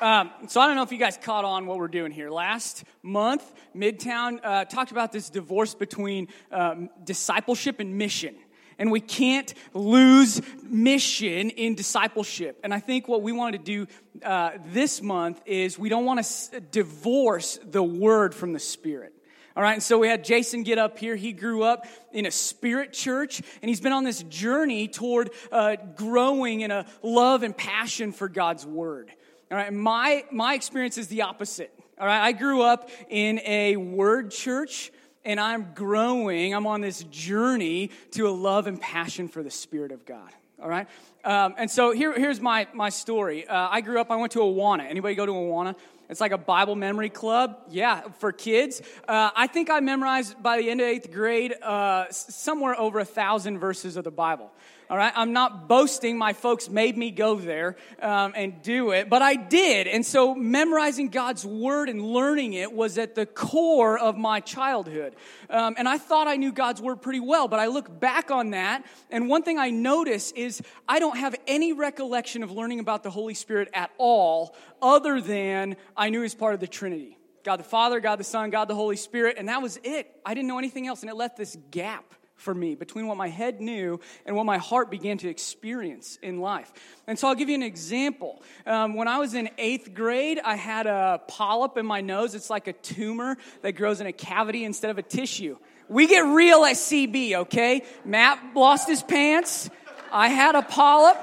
Um, so I don't know if you guys caught on what we're doing here. Last month, Midtown uh, talked about this divorce between um, discipleship and mission. And we can't lose mission in discipleship. And I think what we wanted to do uh, this month is we don't want to s- divorce the word from the spirit. All right, and so we had Jason get up here. He grew up in a spirit church, and he's been on this journey toward uh, growing in a love and passion for God's word. All right, my, my experience is the opposite. All right, I grew up in a word church, and I'm growing. I'm on this journey to a love and passion for the Spirit of God. All right, um, and so here, here's my, my story. Uh, I grew up, I went to Awana. Anybody go to Awana? It's like a Bible memory club. Yeah, for kids. Uh, I think I memorized by the end of eighth grade uh, somewhere over a thousand verses of the Bible. All right, I'm not boasting. My folks made me go there um, and do it, but I did. And so, memorizing God's word and learning it was at the core of my childhood. Um, and I thought I knew God's word pretty well, but I look back on that, and one thing I notice is I don't have any recollection of learning about the Holy Spirit at all, other than I knew He's part of the Trinity. God the Father, God the Son, God the Holy Spirit, and that was it. I didn't know anything else, and it left this gap for me between what my head knew and what my heart began to experience in life. And so I'll give you an example. Um, when I was in eighth grade, I had a polyp in my nose. It's like a tumor that grows in a cavity instead of a tissue. We get real at CB, okay? Matt lost his pants. I had a polyp.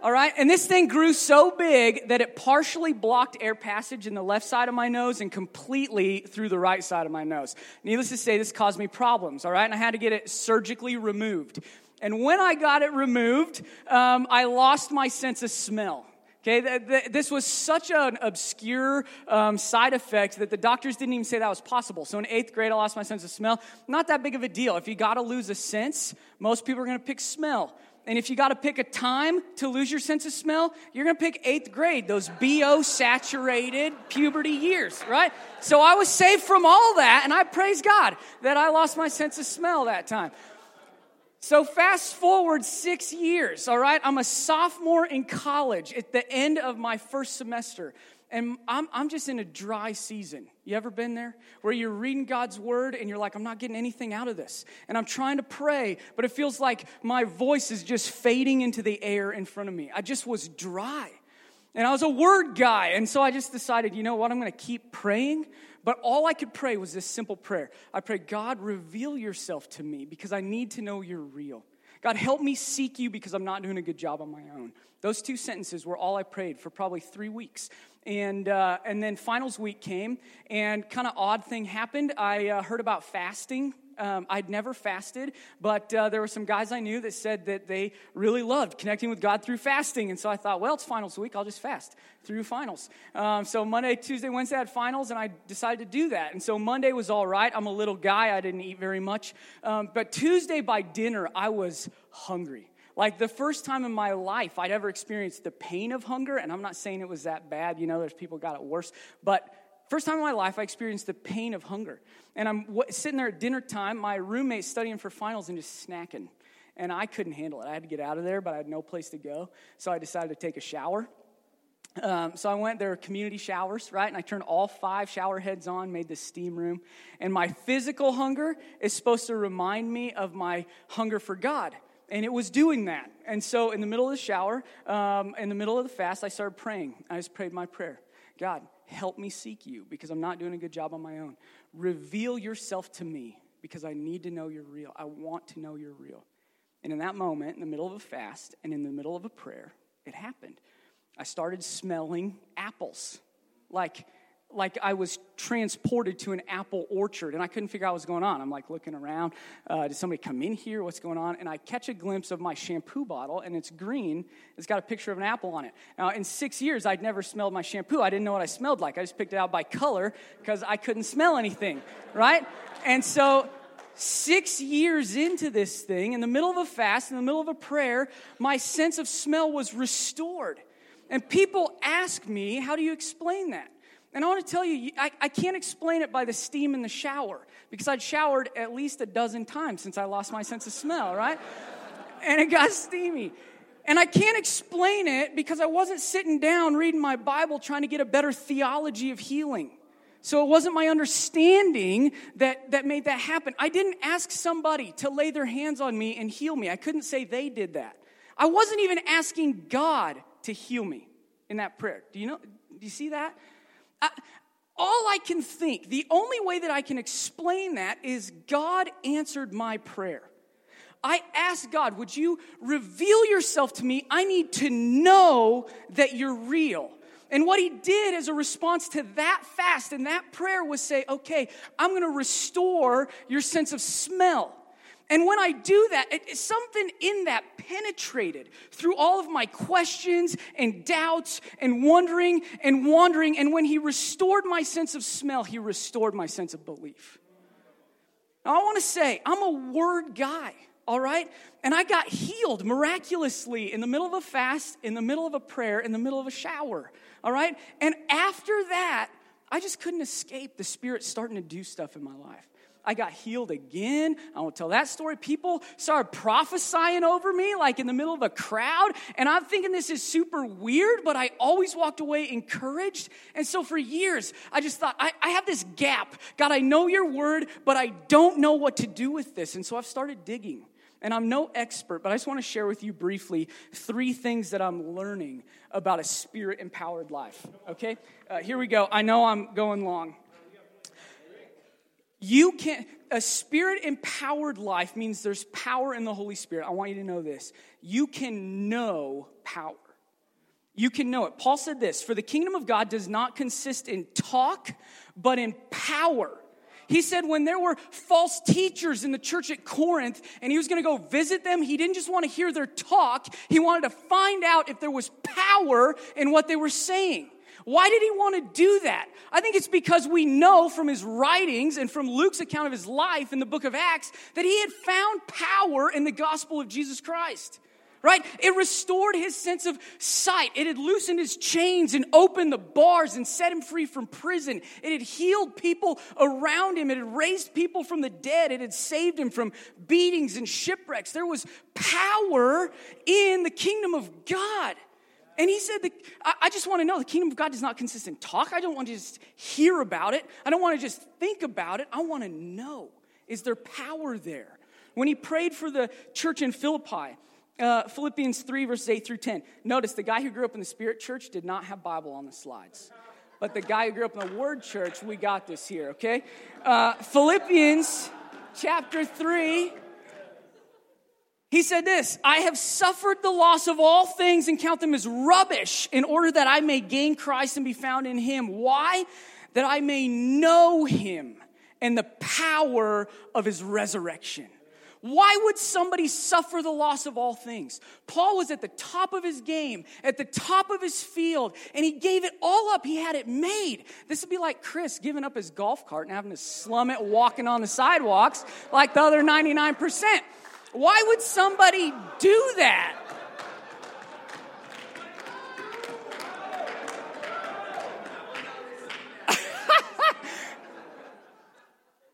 All right, and this thing grew so big that it partially blocked air passage in the left side of my nose and completely through the right side of my nose. Needless to say, this caused me problems, all right, and I had to get it surgically removed. And when I got it removed, um, I lost my sense of smell. Okay, th- th- this was such an obscure um, side effect that the doctors didn't even say that was possible. So in eighth grade, I lost my sense of smell. Not that big of a deal. If you got to lose a sense, most people are going to pick smell. And if you got to pick a time to lose your sense of smell, you're going to pick eighth grade, those BO saturated puberty years, right? So I was saved from all that, and I praise God that I lost my sense of smell that time. So fast forward six years, all right? I'm a sophomore in college at the end of my first semester. And I'm, I'm just in a dry season. You ever been there? Where you're reading God's word and you're like, I'm not getting anything out of this. And I'm trying to pray, but it feels like my voice is just fading into the air in front of me. I just was dry. And I was a word guy. And so I just decided, you know what? I'm going to keep praying. But all I could pray was this simple prayer I pray, God, reveal yourself to me because I need to know you're real. God, help me seek you because I'm not doing a good job on my own. Those two sentences were all I prayed for probably three weeks. And, uh, and then finals week came, and kind of odd thing happened. I uh, heard about fasting. Um, I'd never fasted, but uh, there were some guys I knew that said that they really loved connecting with God through fasting. And so I thought, well, it's finals week. I'll just fast through finals. Um, so Monday, Tuesday, Wednesday I had finals, and I decided to do that. And so Monday was all right. I'm a little guy. I didn't eat very much. Um, but Tuesday by dinner, I was hungry. Like the first time in my life I'd ever experienced the pain of hunger, and I'm not saying it was that bad, you know, there's people got it worse, but first time in my life I experienced the pain of hunger. And I'm w- sitting there at dinner time, my roommate studying for finals and just snacking. And I couldn't handle it. I had to get out of there, but I had no place to go. So I decided to take a shower. Um, so I went, there were community showers, right? And I turned all five shower heads on, made this steam room. And my physical hunger is supposed to remind me of my hunger for God. And it was doing that. And so in the middle of the shower, um, in the middle of the fast, I started praying. I just prayed my prayer God, help me seek you because I'm not doing a good job on my own. Reveal yourself to me because I need to know you're real. I want to know you're real. And in that moment, in the middle of a fast and in the middle of a prayer, it happened. I started smelling apples. Like, like I was transported to an apple orchard and I couldn't figure out what was going on. I'm like looking around. Uh, did somebody come in here? What's going on? And I catch a glimpse of my shampoo bottle and it's green. It's got a picture of an apple on it. Now, in six years, I'd never smelled my shampoo. I didn't know what I smelled like. I just picked it out by color because I couldn't smell anything, right? And so six years into this thing, in the middle of a fast, in the middle of a prayer, my sense of smell was restored. And people ask me, How do you explain that? And I want to tell you, I, I, can't explain it by the steam in the shower because I'd showered at least a dozen times since I lost my sense of smell, right? and it got steamy. And I can't explain it because I wasn't sitting down reading my Bible trying to get a better theology of healing. So it wasn't my understanding that, that made that happen. I didn't ask somebody to lay their hands on me and heal me. I couldn't say they did that. I wasn't even asking God to heal me in that prayer. Do you know? Do you see that? All I can think, the only way that I can explain that is God answered my prayer. I asked God, would you reveal yourself to me? I need to know that you're real. And what he did as a response to that fast and that prayer was say, okay, I'm gonna restore your sense of smell. And when I do that, it, something in that penetrated through all of my questions and doubts and wondering and wandering. And when he restored my sense of smell, he restored my sense of belief. Now, I wanna say, I'm a word guy all right? And I got healed miraculously in the middle of a fast, in the middle of a prayer, in the middle of a shower, all right? And after that, I just couldn't escape the Spirit starting to do stuff in my life. I got healed again. I won't tell that story. People started prophesying over me like in the middle of a crowd. And I'm thinking this is super weird, but I always walked away encouraged. And so for years, I just thought, I, I have this gap. God, I know your word, but I don't know what to do with this. And so I've started digging. And I'm no expert, but I just want to share with you briefly three things that I'm learning about a spirit empowered life. Okay? Uh, here we go. I know I'm going long. You can, a spirit empowered life means there's power in the Holy Spirit. I want you to know this. You can know power. You can know it. Paul said this For the kingdom of God does not consist in talk, but in power. He said when there were false teachers in the church at Corinth and he was going to go visit them, he didn't just want to hear their talk, he wanted to find out if there was power in what they were saying. Why did he want to do that? I think it's because we know from his writings and from Luke's account of his life in the book of Acts that he had found power in the gospel of Jesus Christ right? It restored his sense of sight. It had loosened his chains and opened the bars and set him free from prison. It had healed people around him. It had raised people from the dead. It had saved him from beatings and shipwrecks. There was power in the kingdom of God. And he said, I just want to know the kingdom of God does not consist in talk. I don't want to just hear about it. I don't want to just think about it. I want to know is there power there? When he prayed for the church in Philippi, uh, Philippians 3, verses 8 through 10. Notice the guy who grew up in the Spirit Church did not have Bible on the slides. But the guy who grew up in the Word Church, we got this here, okay? Uh, Philippians chapter 3. He said this I have suffered the loss of all things and count them as rubbish in order that I may gain Christ and be found in him. Why? That I may know him and the power of his resurrection why would somebody suffer the loss of all things? Paul was at the top of his game, at the top of his field, and he gave it all up. He had it made. This would be like Chris giving up his golf cart and having to slum it walking on the sidewalks like the other 99%. Why would somebody do that?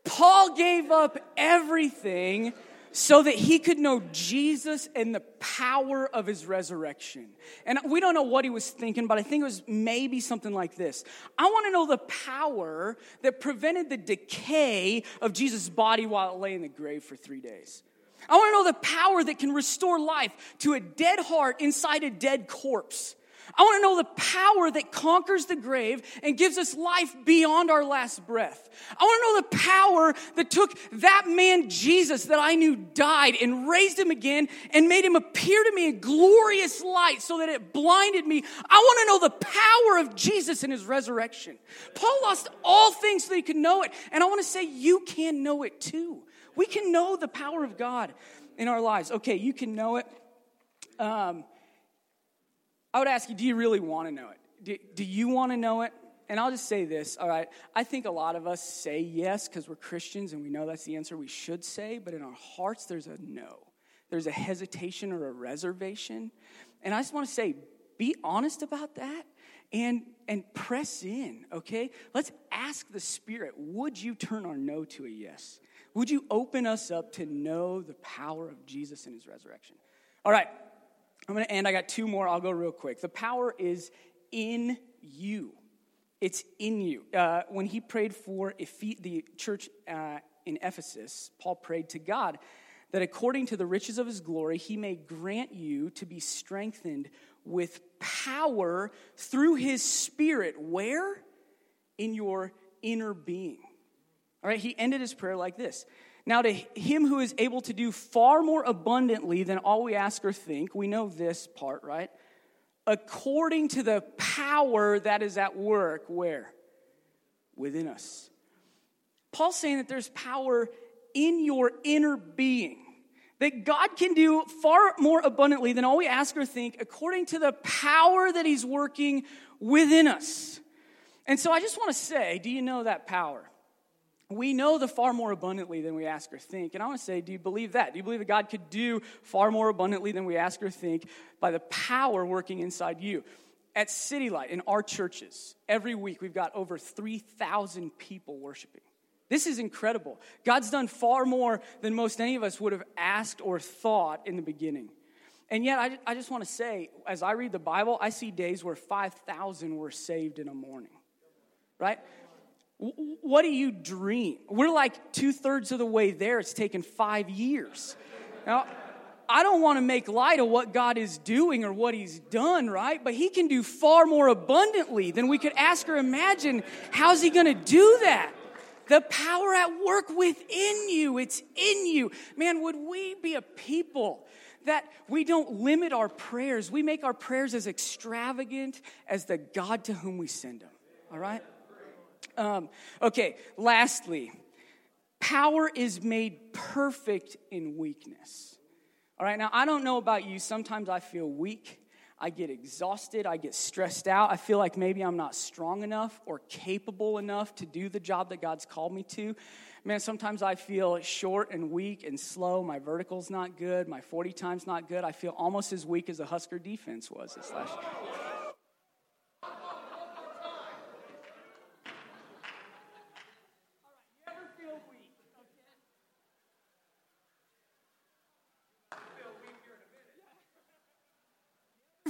Paul gave up everything so that he could know Jesus and the power of his resurrection. And we don't know what he was thinking, but I think it was maybe something like this I want to know the power that prevented the decay of Jesus' body while it lay in the grave for three days. I want to know the power that can restore life to a dead heart inside a dead corpse. I want to know the power that conquers the grave and gives us life beyond our last breath. I want to know the power that took that man Jesus that I knew died and raised him again and made him appear to me in glorious light so that it blinded me. I want to know the power of Jesus and his resurrection. Paul lost all things so that he could know it. And I want to say, you can know it too. We can know the power of God in our lives. Okay, you can know it. Um, I would ask you, do you really want to know it? Do, do you want to know it? And I'll just say this, all right? I think a lot of us say yes because we're Christians and we know that's the answer we should say, but in our hearts, there's a no. There's a hesitation or a reservation. And I just want to say, be honest about that and and press in okay let's ask the spirit would you turn our no to a yes would you open us up to know the power of jesus and his resurrection all right I'm going to end. I got two more. I'll go real quick. The power is in you. It's in you. Uh, when he prayed for the church uh, in Ephesus, Paul prayed to God that according to the riches of his glory, he may grant you to be strengthened with power through his spirit. Where? In your inner being. All right, he ended his prayer like this. Now, to him who is able to do far more abundantly than all we ask or think, we know this part, right? According to the power that is at work, where? Within us. Paul's saying that there's power in your inner being that God can do far more abundantly than all we ask or think according to the power that He's working within us. And so I just want to say, do you know that power? We know the far more abundantly than we ask or think. And I want to say, do you believe that? Do you believe that God could do far more abundantly than we ask or think by the power working inside you? At City Light, in our churches, every week we've got over 3,000 people worshiping. This is incredible. God's done far more than most any of us would have asked or thought in the beginning. And yet, I, I just want to say, as I read the Bible, I see days where 5,000 were saved in a morning, right? What do you dream? We're like two thirds of the way there. It's taken five years. Now, I don't want to make light of what God is doing or what He's done, right? But He can do far more abundantly than we could ask or imagine. How's He going to do that? The power at work within you, it's in you. Man, would we be a people that we don't limit our prayers? We make our prayers as extravagant as the God to whom we send them, all right? Um, okay, lastly, power is made perfect in weakness. All right, now I don't know about you, sometimes I feel weak. I get exhausted, I get stressed out. I feel like maybe I'm not strong enough or capable enough to do the job that God's called me to. Man, sometimes I feel short and weak and slow. My vertical's not good. My 40 time's not good. I feel almost as weak as the Husker defense was this last year.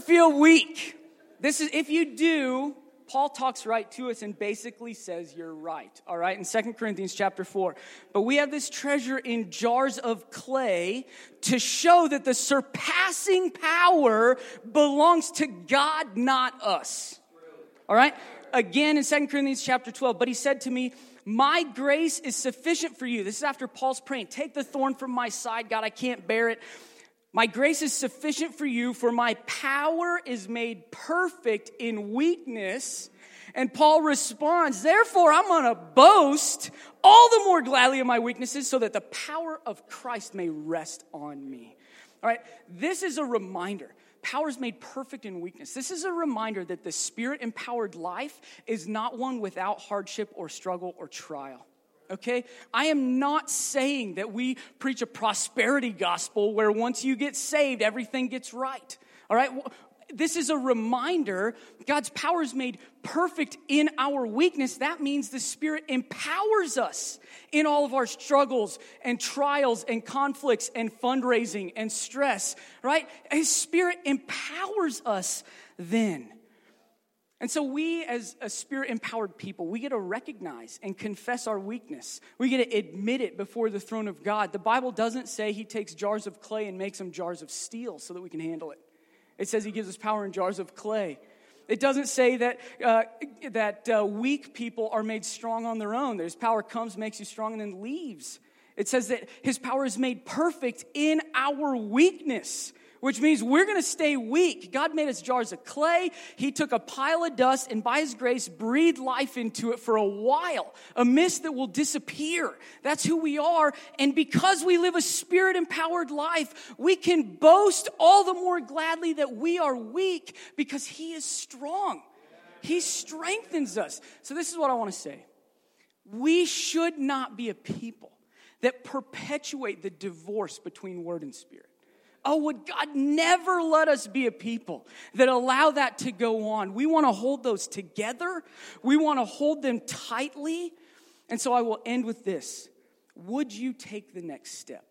Feel weak. This is if you do, Paul talks right to us and basically says you're right. All right, in Second Corinthians chapter 4. But we have this treasure in jars of clay to show that the surpassing power belongs to God, not us. All right? Again in Second Corinthians chapter 12, but he said to me, my grace is sufficient for you. This is after Paul's praying. Take the thorn from my side, God, I can't bear it. My grace is sufficient for you, for my power is made perfect in weakness. And Paul responds, Therefore, I'm going to boast all the more gladly of my weaknesses so that the power of Christ may rest on me. All right, this is a reminder. Power is made perfect in weakness. This is a reminder that the spirit empowered life is not one without hardship or struggle or trial okay? I am not saying that we preach a prosperity gospel where once you get saved, everything gets right, all right? This is a reminder God's power is made perfect in our weakness. That means the Spirit empowers us in all of our struggles and trials and conflicts and fundraising and stress, right? His Spirit empowers us then. And so, we as a spirit empowered people, we get to recognize and confess our weakness. We get to admit it before the throne of God. The Bible doesn't say He takes jars of clay and makes them jars of steel so that we can handle it, it says He gives us power in jars of clay. It doesn't say that, uh, that uh, weak people are made strong on their own. His power comes, makes you strong, and then leaves. It says that His power is made perfect in our weakness which means we're going to stay weak. God made us jars of clay. He took a pile of dust and by His grace breathed life into it for a while, a mist that will disappear. That's who we are. And because we live a spirit empowered life, we can boast all the more gladly that we are weak because He is strong. He strengthens us. So, this is what I want to say. We should not be a people that perpetuate the divorce between word and spirit. Oh, would God never let us be a people that allow that to go on? We want to hold those together, we want to hold them tightly. And so I will end with this Would you take the next step?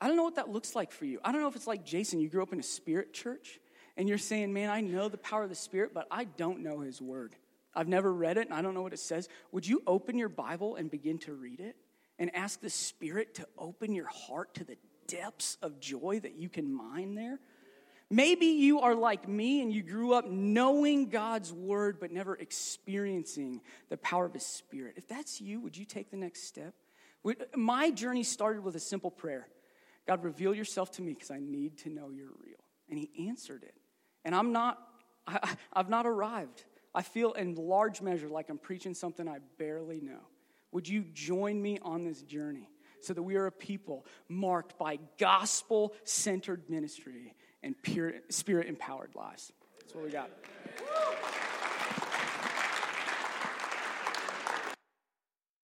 I don't know what that looks like for you. I don't know if it's like Jason, you grew up in a spirit church and you're saying, man, I know the power of the Spirit, but I don't know His Word. I've never read it and I don't know what it says. Would you open your Bible and begin to read it and ask the Spirit to open your heart to the depths of joy that you can mine there? Maybe you are like me and you grew up knowing God's word but never experiencing the power of His Spirit. If that's you, would you take the next step? My journey started with a simple prayer God, reveal yourself to me because I need to know you're real. And He answered it. And I'm not, I, I've not arrived. I feel in large measure like I'm preaching something I barely know. Would you join me on this journey so that we are a people marked by gospel centered ministry and spirit empowered lives? That's what we got.